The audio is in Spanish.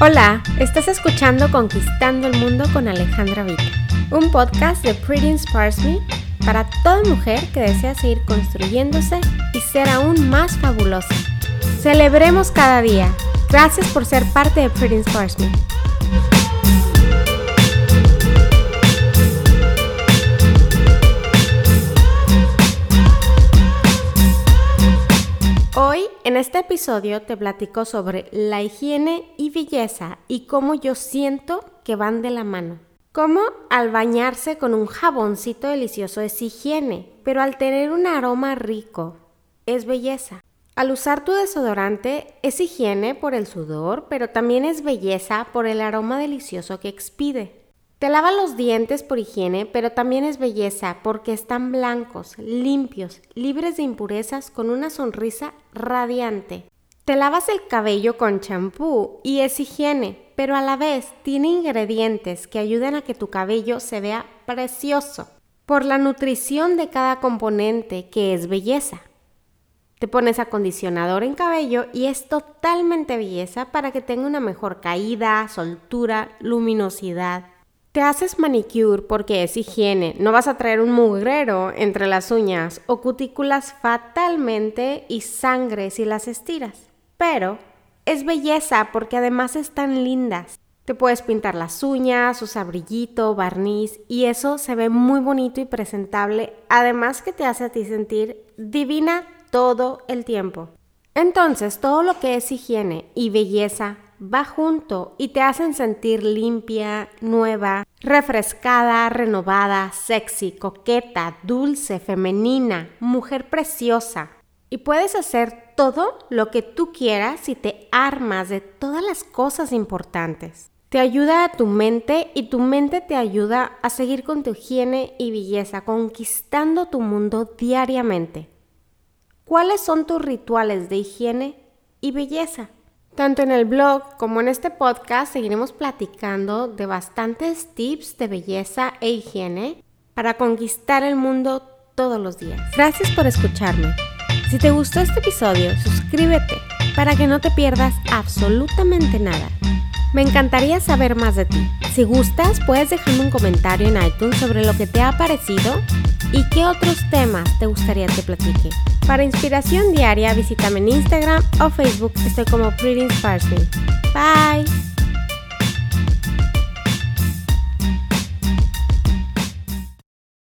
Hola, estás escuchando Conquistando el Mundo con Alejandra Vita, un podcast de Pretty Inspires Me para toda mujer que desea seguir construyéndose y ser aún más fabulosa. Celebremos cada día. Gracias por ser parte de Pretty Inspires Me. En este episodio te platico sobre la higiene y belleza y cómo yo siento que van de la mano. Cómo al bañarse con un jaboncito delicioso es higiene, pero al tener un aroma rico es belleza. Al usar tu desodorante es higiene por el sudor, pero también es belleza por el aroma delicioso que expide. Te lava los dientes por higiene, pero también es belleza porque están blancos, limpios, libres de impurezas con una sonrisa radiante. Te lavas el cabello con champú y es higiene, pero a la vez tiene ingredientes que ayudan a que tu cabello se vea precioso por la nutrición de cada componente que es belleza. Te pones acondicionador en cabello y es totalmente belleza para que tenga una mejor caída, soltura, luminosidad. Te haces manicure porque es higiene, no vas a traer un mugrero entre las uñas o cutículas fatalmente y sangre si las estiras. Pero es belleza porque además están lindas. Te puedes pintar las uñas, usar brillito, barniz y eso se ve muy bonito y presentable, además que te hace a ti sentir divina todo el tiempo. Entonces, todo lo que es higiene y belleza va junto y te hacen sentir limpia, nueva, refrescada, renovada, sexy, coqueta, dulce, femenina, mujer preciosa. Y puedes hacer todo lo que tú quieras si te armas de todas las cosas importantes. Te ayuda a tu mente y tu mente te ayuda a seguir con tu higiene y belleza, conquistando tu mundo diariamente. ¿Cuáles son tus rituales de higiene y belleza? Tanto en el blog como en este podcast seguiremos platicando de bastantes tips de belleza e higiene para conquistar el mundo todos los días. Gracias por escucharme. Si te gustó este episodio, suscríbete para que no te pierdas absolutamente nada. Me encantaría saber más de ti. Si gustas, puedes dejarme un comentario en iTunes sobre lo que te ha parecido y qué otros temas te gustaría que platique. Para inspiración diaria, visítame en Instagram o Facebook. Estoy como Pretty Inspires Bye.